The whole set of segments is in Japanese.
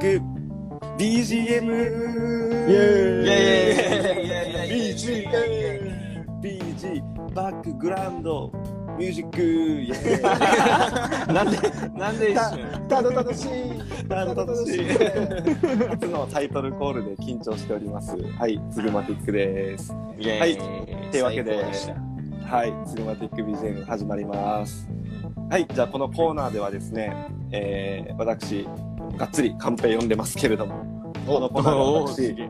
ク BGM! イエーイ BGM! BG バックグラウンドミュージックイエーイなんで、なんで一た瞬。たどたどしいたどたどしい初のタイトルコールで緊張しております。はい、ツグマティックです。イエーイはいというわけで最高したはい、ツグマティック BGM 始まります。はい、じゃあこのコーナーではですね、えー、私、がっつりカンペ読んでますけれども、このコーナーでは私、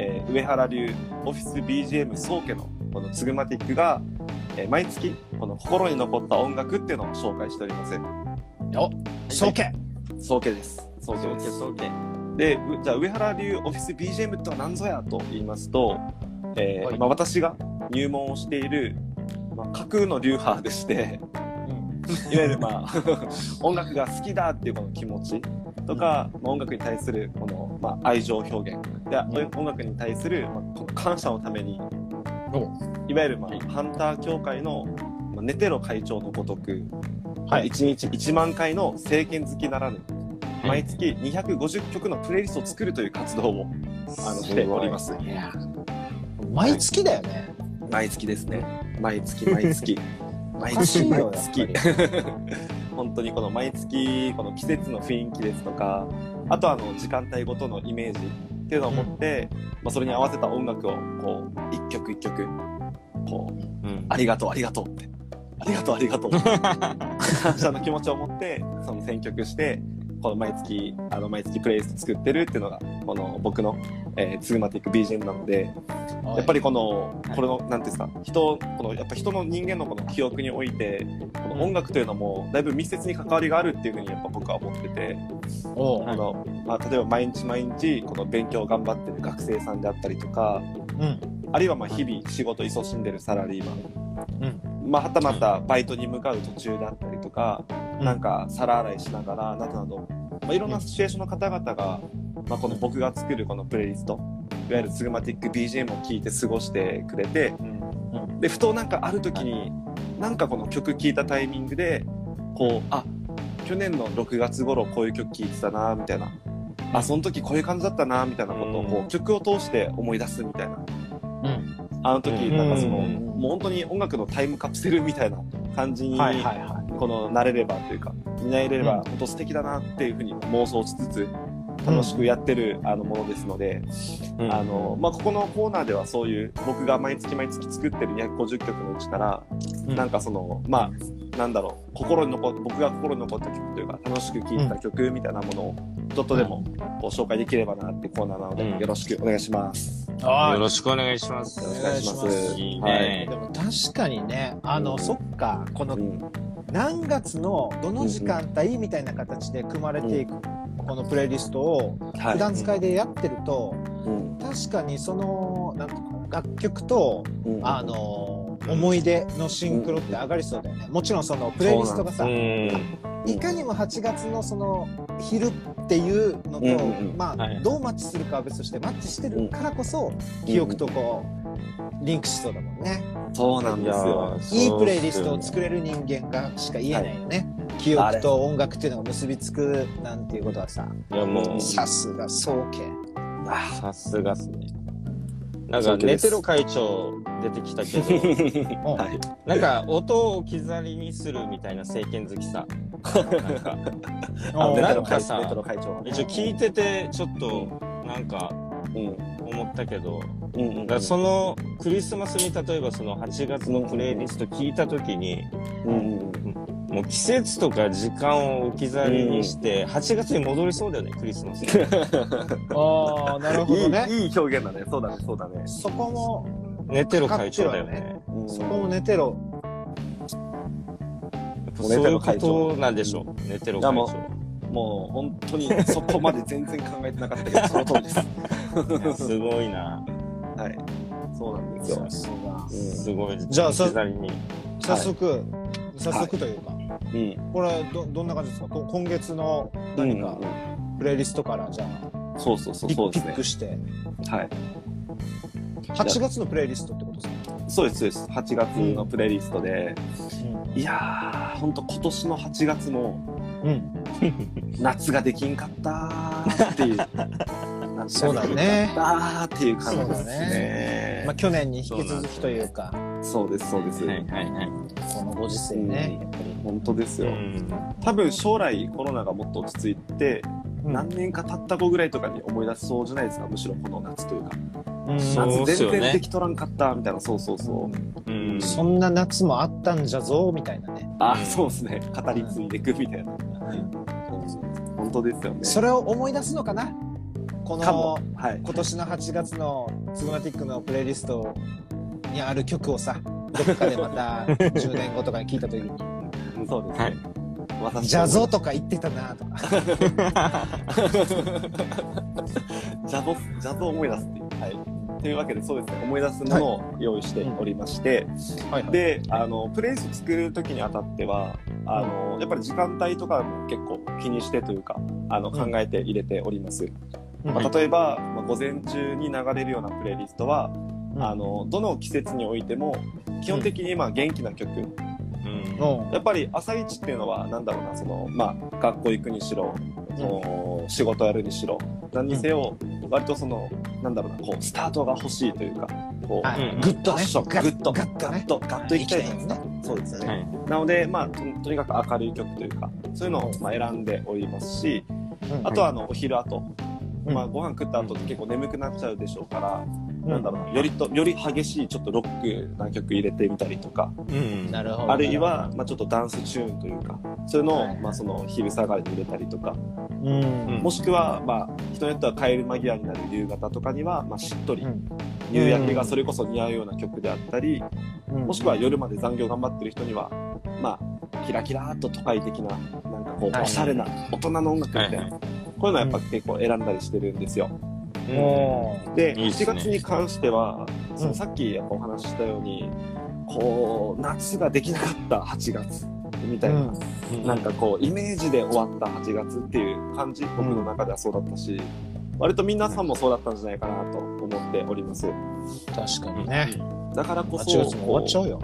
えー上原流オフィス BGM 総家のこのツグマティックが、えー毎月この心に残った音楽っていうのを紹介しております。お総計総家です。総家です。そうけ。で、うじゃあ上原流オフィス BGM とは何ぞやと言いますと、えーはいまあ、私が入門をしている、まあ、架空の流派でして、いわゆるまあ 音楽が好きだっていうこの気持ちとか、まあ、音楽に対するこの、まあ、愛情表現。で、音楽に対する、まあ、感謝のために。いわゆる、まあ、ハンター協会の、まあ、ネテロ会長のごとく、はい。1日1万回の政権好きならぬ毎月250曲のプレイリストを作るという活動をあのしております。毎月だよね。毎月ですね。毎月 毎月毎月毎月。本当にこの毎月この季節の雰囲気ですとかあとあの時間帯ごとのイメージっていうのを持って、まあ、それに合わせた音楽をこう一曲一曲こううん。ありがとうありがとうって。ありがとうありがとう。感謝の気持ちを持ってその選曲してこの毎月あの毎月プレイリスト作ってるっていうのがこの僕の、えー、ツグマティック BGM なのでやっぱりこのこれのなんていうんですか人このやっぱ人の人間のこの記憶においてこの音楽というのもだいぶ密接に関わりがあるっていうふうにやっぱ僕は思っててこの、まあ、例えば毎日毎日この勉強頑張ってる学生さんであったりとかうん。あるいはまあ日々仕事勤しんでるサラリーマン。うん。まあ、はたまたバイトに向かう途中だったりとか、なんか皿洗いしながらなどなど、まあ、いろんなシチュエーションの方々が、まあ、この僕が作るこのプレイリスト。いわゆるツグマティック BGM を聴いて過ごしてくれてでふとなんかある時になんかこの曲聴いたタイミングでこうあ去年の6月頃こういう曲聴いてたなみたいな。あその時こういう感じだったなみたいなことをこう曲を通して思い出すみたいな。うん。あの時うんなんかそのうんもう本当に音楽のタイムカプセルみたいな感じにはいはいはこの慣れればというか担えればうん。本当素敵だなっていうふうに妄想しつつ楽しくやってるあのものですので、うん。あのまあ、ここのコーナーではそういう僕が毎月毎月作ってる250曲のうちから、うん。なんかそのまあなんだろう心に残っ僕が心に残った曲というか楽しく聴いた曲みたいなものをちょっとでもこう紹介できればなってコーナーなので、うん。よろしくお願いします。よろしくお願いします。よろしくお願いします。いいはい。ねで。も確かにねあの、うんそっかこのうん何月のどの時間帯みたいな形で組まれていくこのプレイリストをはい。普段使いでやってるとうん。確かにそのなんていうの楽曲とうん。あの思い出のシンクロって上がりそうだよね。もちろんそのプレイリストがさうん。いかにも8月のその昼っていうのと、まあ、はい。どうマッチするかは別としてマッチしてるからこそ記憶とこうリンクしそうだもんね。そうなんですよ。いいプレイリストを作れる人間がしか言えないよね。記憶と音楽っていうのが結びつくなんていうことはさ、いや、もう、さすが総計。さすがっすね。なんか、ネテロ会長出てきたけど、はい。なんか、音を置き去りにするみたいな政権好きさ。なんか、さ。一応聞いてて、ちょっと、なんか、うん。思ったけど、うんうんだからそのクリスマスに例えばその8月のプレイリスト聞いた時にうんうんもう季節とか時間を置き去りにして8月に戻りそうだよねクリスマス。ああ、なるほどね。いい いい表現だね。そうだね、そうだね。そこも、寝てる会長だよね。うん。そこも寝てろ。そういうことなんでしょう。寝てる会長もう本当にそこまで全然考えてなかったけど、その通りです。すごいなはい。そうなんですよさ。すが。うんすごいじゃあさ早速、早速というか、うん。これどどんな感じですか？こ今月の何かプレイリストからじゃあそうそうそう、ピそうですねック。してはい。8月のプレイリストってことですか、そうです、そうです。8月のプレイリストで、いやー、ほんと今年の8月も、うん。夏ができんかったーっていう。そうだね夏ができんかったーっていう感じですそうだね。まあ、去年に引き続きというか、そうです、そうです。はいはいはい。このご時世ね、やっぱり。本当ですよ。うん多分将来コロナがもっと落ち着いて、うん何年か経った後ぐらいとかに思い出しそうじゃないですか、むしろこの夏というか。夏全然できとらんかったみたいな、そうそうそう。うんそんな夏もあったんじゃぞみたいなね。あ、うんそうですね。語り継いでいくみたいな。本当ですよね。それを思い出すのかな？こかもの。はい。今年の8月のツグマティックのプレイリストにある曲をさどっかでまた 10年後とかに聞いた時にそうですね。はい私「ジャゾ」とか言ってたなとか ジャゾ、ジャゾを思い出すっていう。はい。というわけで、そうですね。思い出すものを用意しておりまして、はいはいで、あの、プレイリスト作るときにあたっては、あの、やっぱり時間帯とかも結構気にしてというか、あの、考えて入れております。うん。まあ、例えば、まあ、午前中に流れるようなプレイリストは、うん。あの、どの季節においても、基本的にまあ元気な曲、うん。うん。やっぱり朝一っていうのは、なんだろうな、その、まあ、学校行くにしろ、その仕事やるにしろ、何にせよ、割とその、なんだろうな、こう、スタートが欲しいというか、こう、グッとねパッション、グッと、ガッとね。ガッと、ガッといきたいですか。行きたいよ。そうですよね。はい。なので、まあと、とにかく明るい曲というか、そういうのをまあ選んでおりますし、うん。あとはあの、お昼後、うん。まあ、ご飯食った後って結構眠くなっちゃうでしょうから、うん。なんだろうな、よりと、より激しいちょっとロックな曲入れてみたりとか、うん。なるほど。あるいは、まあ、ちょっとダンスチューンというか、そういうのを、はい。まあ、その、昼下がりに入れたりとか、もしくは、まあ、人によっては帰る間際になる夕方とかには、まあ、しっとり、うん。夕焼けがそれこそ似合うような曲であったり、うん。もしくは夜まで残業頑張ってる人には、まあ、キラキラーっと都会的な、なんかこう、はいおしゃれな、大人の音楽みたいな、はいこういうのはやっぱ結構選んだりしてるんですよ。で、7いいっすね。月に関しては、そうん。のさっきやっぱお話ししたように、こう、夏ができなかった8月みたいな、うんなんかこう、イメージで終わった8月っていう感じ、僕の中ではそうだったし、割と皆さんもそうだったんじゃないかなと思っております。確かにねだからこ8そ、月も終わっちゃうよ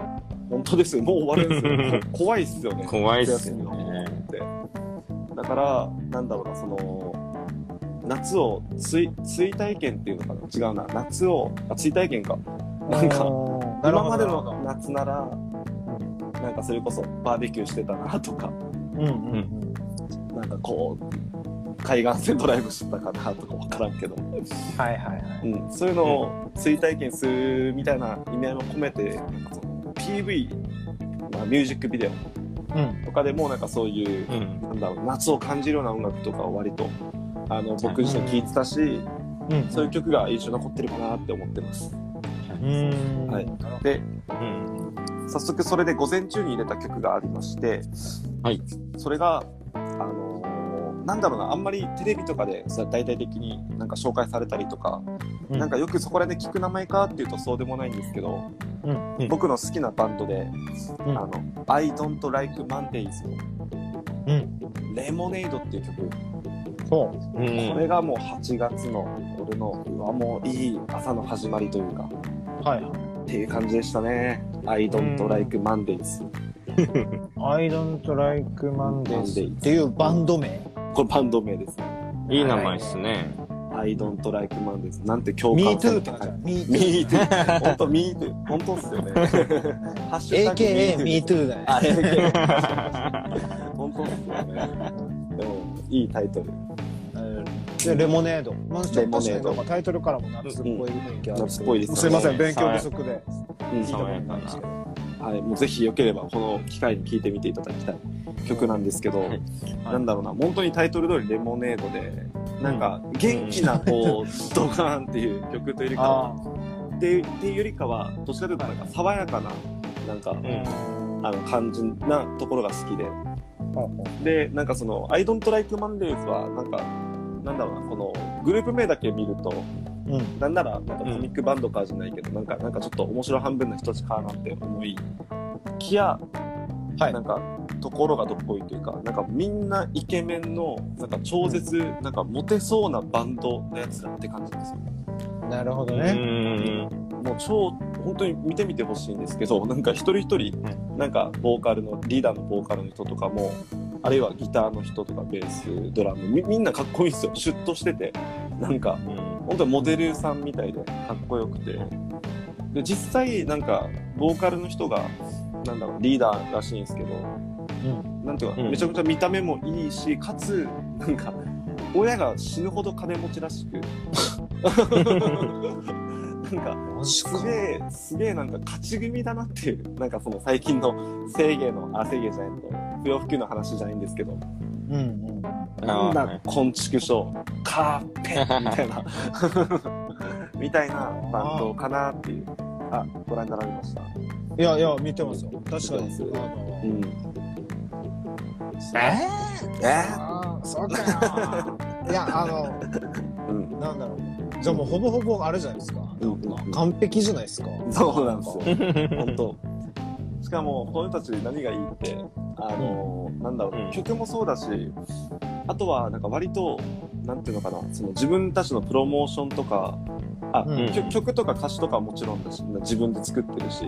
本当ですよ。もう終わるんですよ。こ 怖いっすよね。怖いっすよね。だから、なんだろうな、その、夏を追、追体験っていうのかな？違うな。夏を、あ、追体験か。なんか、今までの夏なら、なんかそれこそバーベキューしてたなとか、うんうんうん。なんかこう、海岸線ドライブしてたかなとかわからんけど、はいはいはい。うん、そういうのを追体験するみたいな意味合いも込めて、PV、まあ、ミュージックビデオ。うん。とかでもなんかそういう、うん。なんだろう、夏を感じるような音楽とかを割と、あの、僕自身聴いてたし、うん。そういう曲が印象に残ってるかなって思ってます。うん。はい。で、うん早速それで午前中に入れた曲がありまして、はい。それが、あのーなんだろうな、あんまりテレビとかでさ大々的になんか紹介されたりとか、うん。なんかよくそこらで聞く名前かっていうとそうでもないんですけど、うん。うん。僕の好きなバンドで、うん。あの、I Don't Like Mondays うん。のレモネードっていう曲、そう。ん。これがもう8月の俺の、うわ、もういい朝の始まりというか、はいっていう感じでしたね。I don't like Mondays。I don't like Mondays っていうバンド名これバンド名です。いい名前っすね。I don't like Mondays。なんて共感 Me さ too れって感じだ Me ミ too ートゥー。本当ミートゥー。本当っすよね。ハッシュタグ AKA Me too だね。本当っすよね。でも、いいタイトル。でレモネード、まあ、ちょっと確かタイトルからも夏っぽい雰囲気ある夏っぽいですよねすいません勉強不足で。うん。聞いたことな。はい。もうぜひよければ、この機会に聴いてみていただきたい曲なんですけど、はい。なんだろうな、本当にタイトル通りレモネードで、なんか、元気な、こう、ドカーンっていう曲というよりかは、あっていうよりかは、どっちかというとなんか爽やかな、なんか、ああの、感じなところが好きで。で、なんかその、I don't like Mondays は、なんか、なんだろうな、この、グループ名だけ見ると、うん。なんなら、なんかコミックバンドかじゃないけど、なんか、なんかちょっと面白半分の人たちかなって思い、きや、はい。なんか、ところがどっこいというか、なんかみんなイケメンの、なんか超絶、なんかモテそうなバンドのやつらって感じですよ。なるほどうねん。もう超、本当に見てみてほしいんですけど、なんか一人一人、なんかボーカルの、リーダーのボーカルの人とかも、あるいはギターの人とかベースドラムみみんなかっこいいんですよ。シュッとしてて。なんかうん本当にモデルさんみたいでかっこよくて。で実際なんかボーカルの人がなんだろうリーダーらしいんですけどうん。なんていうか、うん。めちゃくちゃ見た目もいいしかつなんか親が死ぬほど金持ちらしく なんかす。げえすげえなんか勝ち組だなっていうなんかその最近の生芸のあ生芸じゃないと不要不急の話じゃないんですけどうんうん。なんだ昆虫賞カーペッみたいな みたいなバンドかなっていうあご覧になられました？いやいや、見てますよ。確かに。うんええあーそうかよ。いや、あの、うん。なんだろう。じゃあもうほぼほぼあれじゃないですか。うん完璧じゃないですか。そうなんですよ。本当。しかもこの人たち何がいいってあのーなんだろう、うん。曲もそうだしあとはなんか割となんていうのかな。その自分たちのプロモーションとかあ、うん。曲曲とか歌詞とかはもちろんだし自分で作ってるし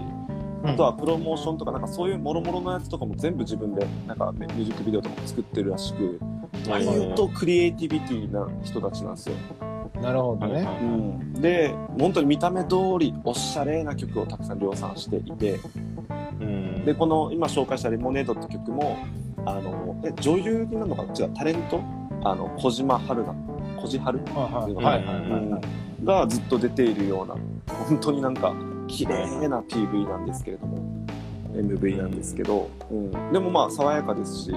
あとはプロモーションとかなんかそういう諸々のやつとかも全部自分でなんか、ね、ミュージックビデオとかも作ってるらしく割とクリエイティビティな人たちなんですよ。なるほどね。うん、で本当に見た目通りおしゃれな曲をたくさん量産していて。うん。でこの今紹介した「レモネード」って曲もあのえ女優になるのかな？違うタレント？あの小島春菜。小島春はい。はいうんがずっと出ているような本当になんか綺麗な PV なんですけれども。MV なんですけど、うん、でもまあ爽やかですし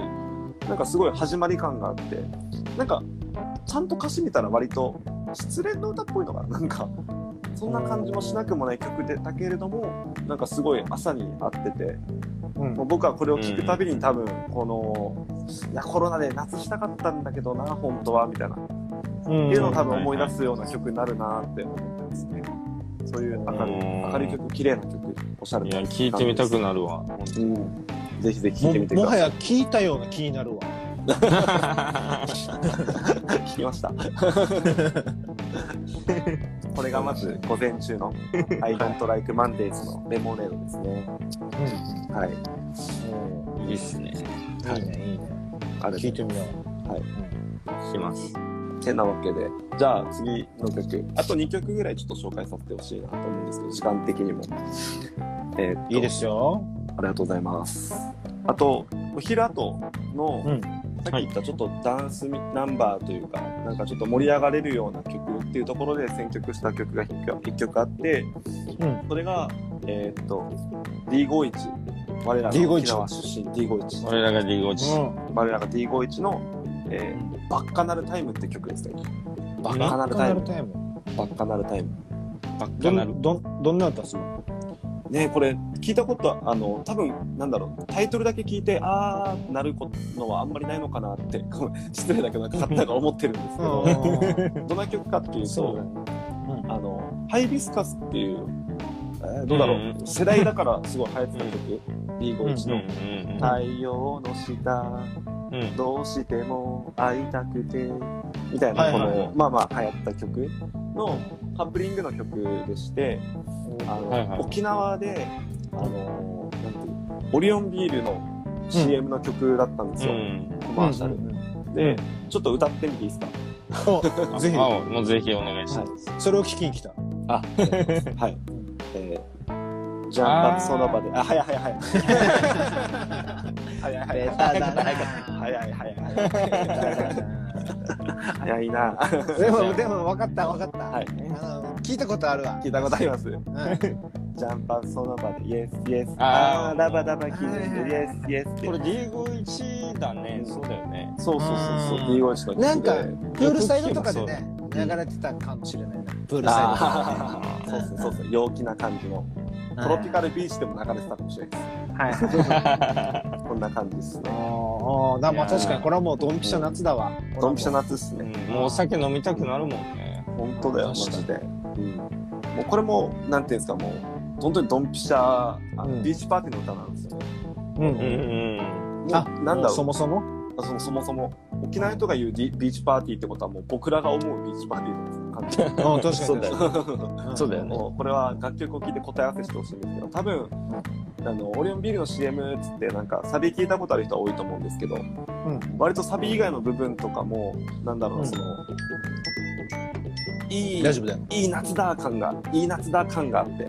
なんかすごい始まり感があってなんかちゃんと歌詞見たら割と失恋の歌っぽいのかな？なんかそんな感じもしなくもない曲でだけれどもなんかすごい朝に合っててうんもう僕はこれを聞くたびに多分このいやコロナで夏したかったんだけどな本当はみたいなうんっていうのを多分思い出すような曲になるなって思ってますね。そういう明るいうん明るい曲、綺麗な曲、おしゃれないや、聞いてみたくなるわ。うん。ぜひぜひ聴いてみてくださ。ももはいや聞いたような気になるわ。聞きました。これがまず午前中の I don't like Mondays のレモネードですね。はい。いいっすね。うん。いいねいいね。あれ聞いてみよします。てなわけで、じゃあ次の曲、あと2曲ぐらいちょっと紹介させてほしいなと思うんですけど、時間的にも。えーいいですよ。ありがとうございます。あと、お昼後の、うん。さっき言ったちょっとダンスナンバーというか、なんかちょっと盛り上がれるような曲っていうところで選曲した曲が1曲あって、うん。それが、えーっと、D51。我らが D51 沖縄出身 D51。俺らが D5 値。うん。我らが D51 の、えー、バッカナルタイムって曲ですね。バッカナルタイム。カナルタイム。バッカナルタイム。バッどカなる。んどんどんな歌するねこれ聞いたことあの多分なんだろうタイトルだけ聞いてあーなるのはあんまりないのかなって 失礼だけどなんか勝手ながら思ってるんですけど、どんな曲かっていうとそうだね。あのハイビスカスっていう、えーどうだろう、うん。世代だからすごい流行ってた曲 B51 の、うん太陽の下。どうしても会いたくてみたいなこの、はいはい。はいまあまあ流行った曲のカップリングの曲でしてあの、はいはい。沖縄であのなんていうオリオンビールの CM の曲だったんですよ、うん。コマーシャル、うんでちょっと歌ってみていいですか？おぜひ、あ、もうぜひお願いします。それを聞きに来た。あ はい。えー、ジャンプアップその場で。あ早い 早い早い。早い早い。早い早い。早い早いな。でも、でも分かった分かった。はい。あの聞いたことあるわ。聞いたことあります。うん。ジャンプアップその場で。イエスイエスあー。あーラバダバキはいはいはいイエスイエスこれ D51 だね。そうだよね。そうそうそうそう。うん。D1 しかなんか、プールサイドとかでね、流れてたかもしれないな。プールサイド。とかあー。そうそうそうそう。陽気な感じの。で。トロピカルビーチでも流れてたかもしれないはいはい。ですこんな感じですあねーあー、だまあ確かにこれはもうドンピシャ夏だわ。ドンピシャ夏。夏っすね。もうお酒飲みたくなるもんね。本当だよマジでうん。もうこれもなんていうんですかもう本当にドンピシャあのうん。ビーチパーティーの歌なんですよ。ねうんうんうん。もあうなんだろう。そもそも？あそのそもそも。沖縄の人が言うビーチパーティーってことはもう僕らが思うビーチパーティーじ。あ確かに。そうだよ確かにそうだよね。これは楽曲を聴いて答え合わせしてほしいんですけど多分あの、オリオンビールの CM っつって、なんか、サビ聞いたことある人は多いと思うんですけど、うん。割とサビ以外の部分とかも、なんだろうな、うん。その、いい、大丈夫だよ。いい夏だ感が、いい夏だ感があって、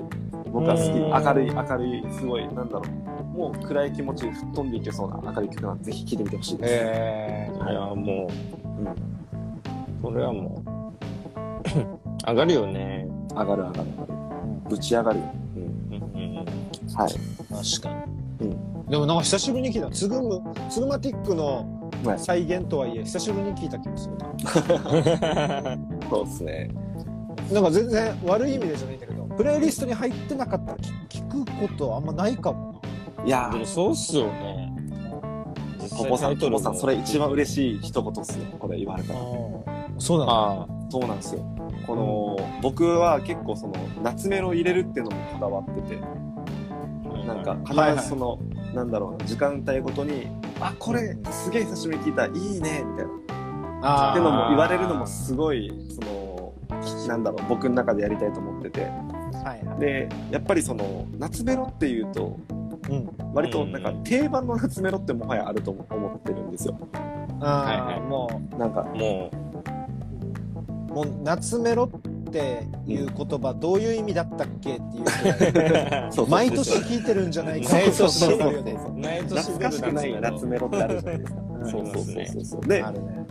僕は好き。うん明るい、明るい、すごい、なんだろう。もう暗い気持ち吹っ飛んでいけそうな明るい曲なんで、ぜひ聴いてみてほしいです。えいや、もう、うんこれはもう、上がるよね。上がる上がる上がる。ぶち上がるよ。うん。うんうんはい。ー、確かうに。でもなんか久しぶりに聞いた。つぐむ、つぐまティックのはい再現とはいえ、久しぶりに聞いた気がするな。そうですね。なんか全然悪い意味でじゃないんだけど、プレイリストに入ってなかったら聞聞くことあんまないかもいやーでも、そうっすよね。実ポポさん、ポポさん、それ一番い。嬉しい一言っすね。これ言われたな。ら。そうなの？あそうなんですよ。この、僕は結構その、夏メロ入れるっていうのもこだわってて、あ。なんかはいはい必ずその、なんだろうな、時間帯ごとに、あ、これすげえ久しぶりに聞いた、いいね、みたいな。あっていうのも言われるのもすごい、その、なんだろう、僕の中でやりたいと思ってて。はいはい。で、やっぱりその、夏メロっていうと、うん。割となんか定番の夏メロってもはやあると思ってるんですよ。あはいはいあ、もなんか、もう、もう夏メロっていう言葉どういう意味だったっけっていうぐらい そうそう毎年聞いてるんじゃないか毎年そうそうそうよね。う、毎年懐かしくない夏メロってあるじゃないですか。うんそうそうそうそうそう。で。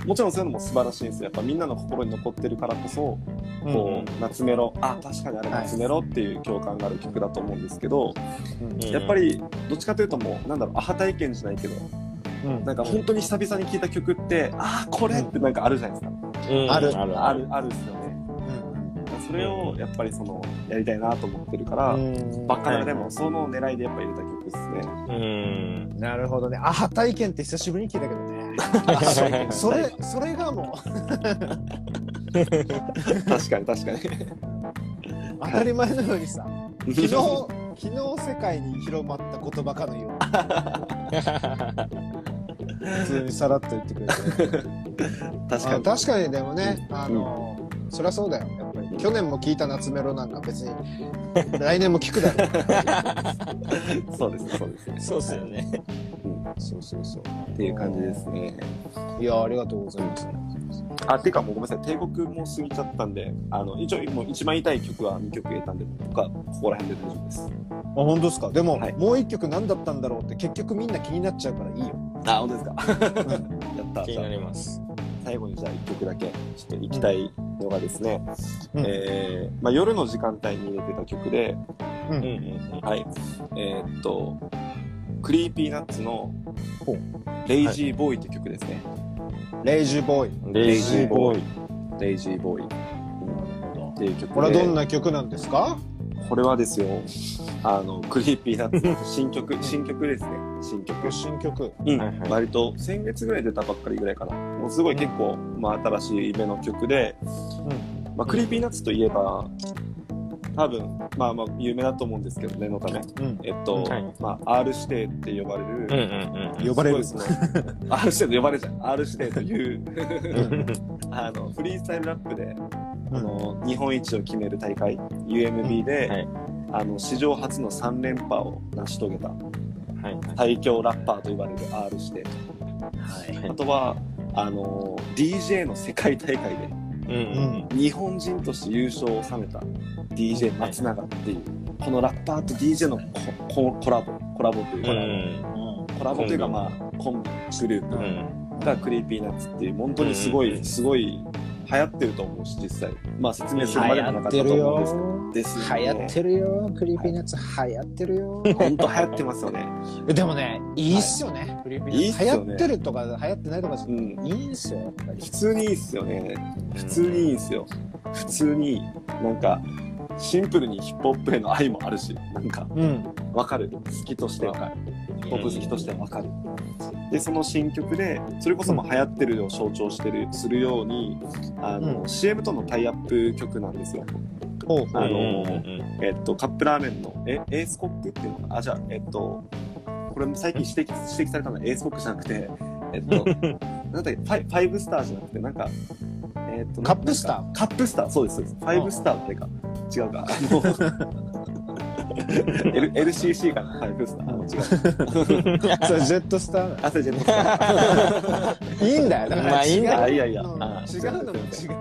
もちろんそういうのも素晴らしいんですよ。やっぱみんなの心に残ってるからこそ、うんこう、夏メロ、あ、確かにあれ夏メロっていう共感がある曲だと思うんですけど、うんやっぱり、どっちかというともう、なんだろう、アハ体験じゃないけど、うん。なんか本当に久々に聴いた曲って、あー、これってなんかあるじゃないですか。うん。ある。ある。ある、あるっすよね。うんそれをやっぱりその、やりたいなと思ってるから、うん。バッカラでもその狙いでやっぱ入れた曲ですね。うん。なるほどね。アハ体験って久しぶりに聞いたけどね。それ、それがもう確かに確かに。当たり前のようにさ、昨日、昨日世界に広まった言葉かのように、普通にさらっと言ってくれて。確かに。あ確かにでもね、あの、そりゃそうだよ。去年も聞いた夏メロなんか別に、来年も聞くだろう。そうですね、そうですね。そうっすよね。そうそうそう。っていう感じですね。いや、ありがとうございます。あ、てかもうごめんなさい、定刻も過ぎちゃったんで、あの、一応もう一番言いたい曲は2曲入れたんで、僕はここら辺で大丈夫です。あ、本当ですか？でも、はいもう一曲何だったんだろうって結局みんな気になっちゃうからいいよ。あ、本当ですか？やった。気になります。最後にじゃあ1曲だけ、ちょっと行きたいのがですね、うんえー、まあ夜の時間帯に入れてた曲で、う。うんはい、えーっと、 Creepy Nuts のLazy Boy って曲ですね。 Lazy Boy。うん。レイジーボーイ。 Lazy Boy っていう曲で。これはどんな曲なんですか？これはですよ、あの、 Creepy Nuts の新曲、新曲ですね。新曲。新曲。うんはいはい割と先月ぐらい出たばっかりぐらいかな。もうすごい結構、まあ新しい目の曲で、まあ Creepy Nuts といえば、多分、まあまあ有名だと思うんですけど、念のため。うん。えっと、はいまあ R 指定って呼ばれる、うんうんうん。呼ばれるすごいその R 指定と呼ばれるじゃん。R 指定という、あの、フリースタイルラップで、あの、日本一を決める大会、UMB で、はいあの、史上初の3連覇を成し遂げたはい最強ラッパーと言われる R 指定。はい。あとは、あの、DJ の世界大会で、うんうん。日本人として優勝を収めた DJ 松永っていう、このラッパーと DJ のコココラボ、コラボというか、うんコラボというかまあ、コンビ、グループうん。が Creepy Nuts っていう、本当にすごい、うん。すごい流行ってると思うし、実際。まあ説明するまでもなかったと思うんですけど。流行ってるよ。 Creepy Nuts 流行ってるよ。本当流行ってますよね。えでもね、いいっすよね。 Creepy Nuts いいっすよね流行ってるとか流行ってないとかじゃうん。いいんすよ、やっぱり普。通にいいっすよね。普通にいいんすよ。普通に、なんか、シンプルにヒップホップへの愛もあるし、なんか、うん。わかる。好きとしては。ヒップホップ好きとしてはわかる。で、その新曲で、それこそも流行ってるを象徴してる、するように、あの、うん。CM とのタイアップ曲なんですよ。あのうんうんえっと、カップラーメンの、え、エースコックっていうのか？なあ、じゃあ、えっと、これも最近指摘、指摘されたのはエースコックじゃなくて、えっと、なんだっけ、ファイファイブスターじゃなくて、なんか、えっと、カップスター？カップスター、そうです、そうです。ファイブスターってか、違うか。あの、L LCC かな？ファイブスター。違う。それジェットスターあ、それジェットスター。いいんだよ。だからまあいいんだよいやいや違うのあ違うのも違う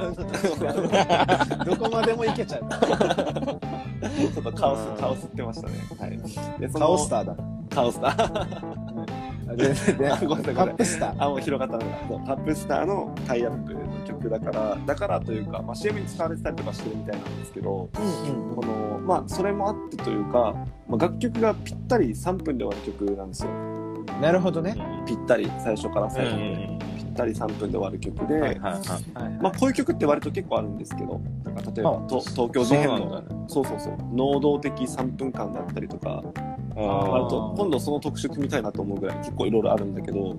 の。どこまでもいけちゃう。ちょっとカオス、カオスってましたね。はい。で、カオスターだ。カオスター。ででで あごめんなさいカップスター。あ、もう広がったのが、カップスターのタイアップの曲だから、だからというか、まあ、CM に使われてたりとかしてるみたいなんですけど、うんこの、まあ、それもあってというか、まあ、楽曲がぴったり3分で終わる曲なんですよ。うん。なるほどね。ぴったり、最初から最後まで。ぴったり3分で終わる曲で、はいはいはい。まあ、こういう曲って割と結構あるんですけど、なんか例えば、あと東京事変の。そうそうそう、能動的3分間だったりとか、あ割と今度その特集組みたいなと思うぐらい結構いろいろあるんだけど、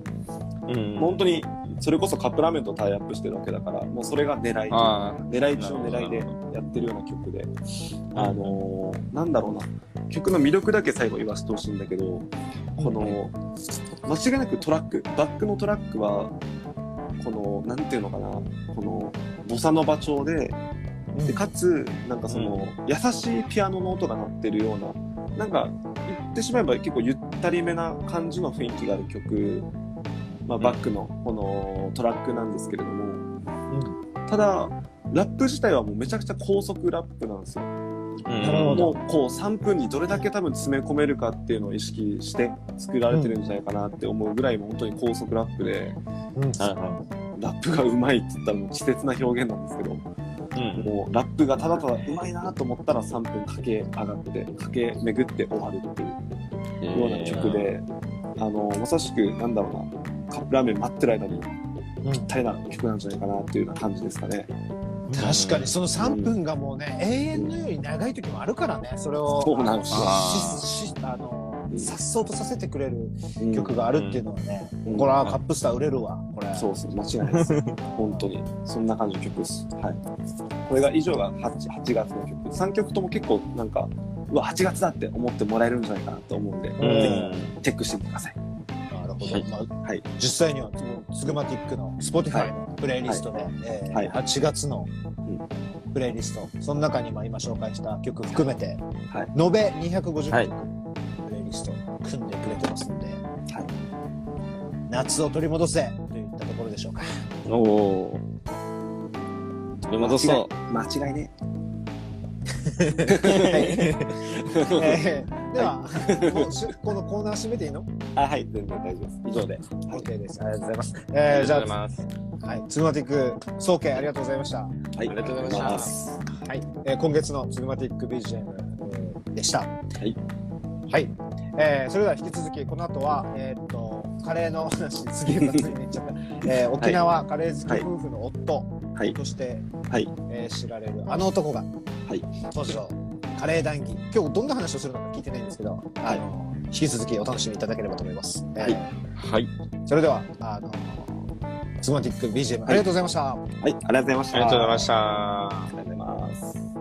うん。本当にそれこそカップラーメンとタイアップしてるわけだから、もうそれが狙い狙い中の狙いでやってるような曲で、あのーなんだろうな、曲の魅力だけ最後言わせてほしいんだけど、この、間違いなくトラック、バックのトラックは、この、なんていうのかな、この、ボサノバ調で、で、かつ、なんかその、優しいピアノの音が鳴ってるような、なんか、言ってしまえば結構ゆったりめな感じの雰囲気がある曲、まあ、バックのこのトラックなんですけれども、ただ、ラップ自体はもうめちゃくちゃ高速ラップなんですよ。もうこう3分にどれだけ多分詰め込めるかっていうのを意識して作られてるんじゃないかなって思うぐらいもう本当に高速ラップで、うん。ラップがうまいって言ったらもう稚拙な表現なんですけど、い。うん。もうラップがただただうまいなと思ったら3分駆け上がって、駆け巡って終わるっていうような曲で、あの、まさしくなんだろうな、カップラーメン待ってる間にぴったりな曲なんじゃないかなっていうような感じですかね。確かにその3分がもうね、永遠のように長い時もあるからねそれをそうなんですあのうんさっそうとさせてくれるうん曲があるっていうのはね、うんこれはカップスター売れるわこれそうそう、間違いないです。本当に。そんな感じの曲です。はい。これが以上が 8, 8月の曲。3曲とも結構なんか、うわ、8月だって思ってもらえるんじゃないかなと思うんで、うぜん。ひチェックしてみてください。はいまあはい。実際にはつツグマティックの Spotify のプレイリストで、えーはい8月のんプレイリストその中にまあ今紹介した曲含めて、はい延べ250曲、はいプレイリスト組んでくれてますので、はい夏を取り戻せといったところでしょうか。おお。取り戻そう。間違いね。えーでは、もうしこのコーナー締めていいの？あ、はい、全然大丈夫です。以上で。?OK です。ありがとうございます。えーじゃありがとうございます。あ、はい、ツグマティック総計ありがとうございました。はい、ありがとうございましたます。はい、えー今月のツグマティック BGM えーでした。はい。はい。えーそれでは引き続き、この後は、えーっと、カレーの話、すげえ雑に言っちゃった。えー沖縄カレー好き夫婦の夫はい。として、はい。えー知られるあの男が、はい登場。カレー談義。今日どんな話をするのか聞いてないんですけど、あの、引き続きお楽しみいただければと思います。えーはいはい。それでは、あの、ツグマティック BGM ありがとうございました。はい、ありがとうございました。ありがとうございました。ありがとうございます。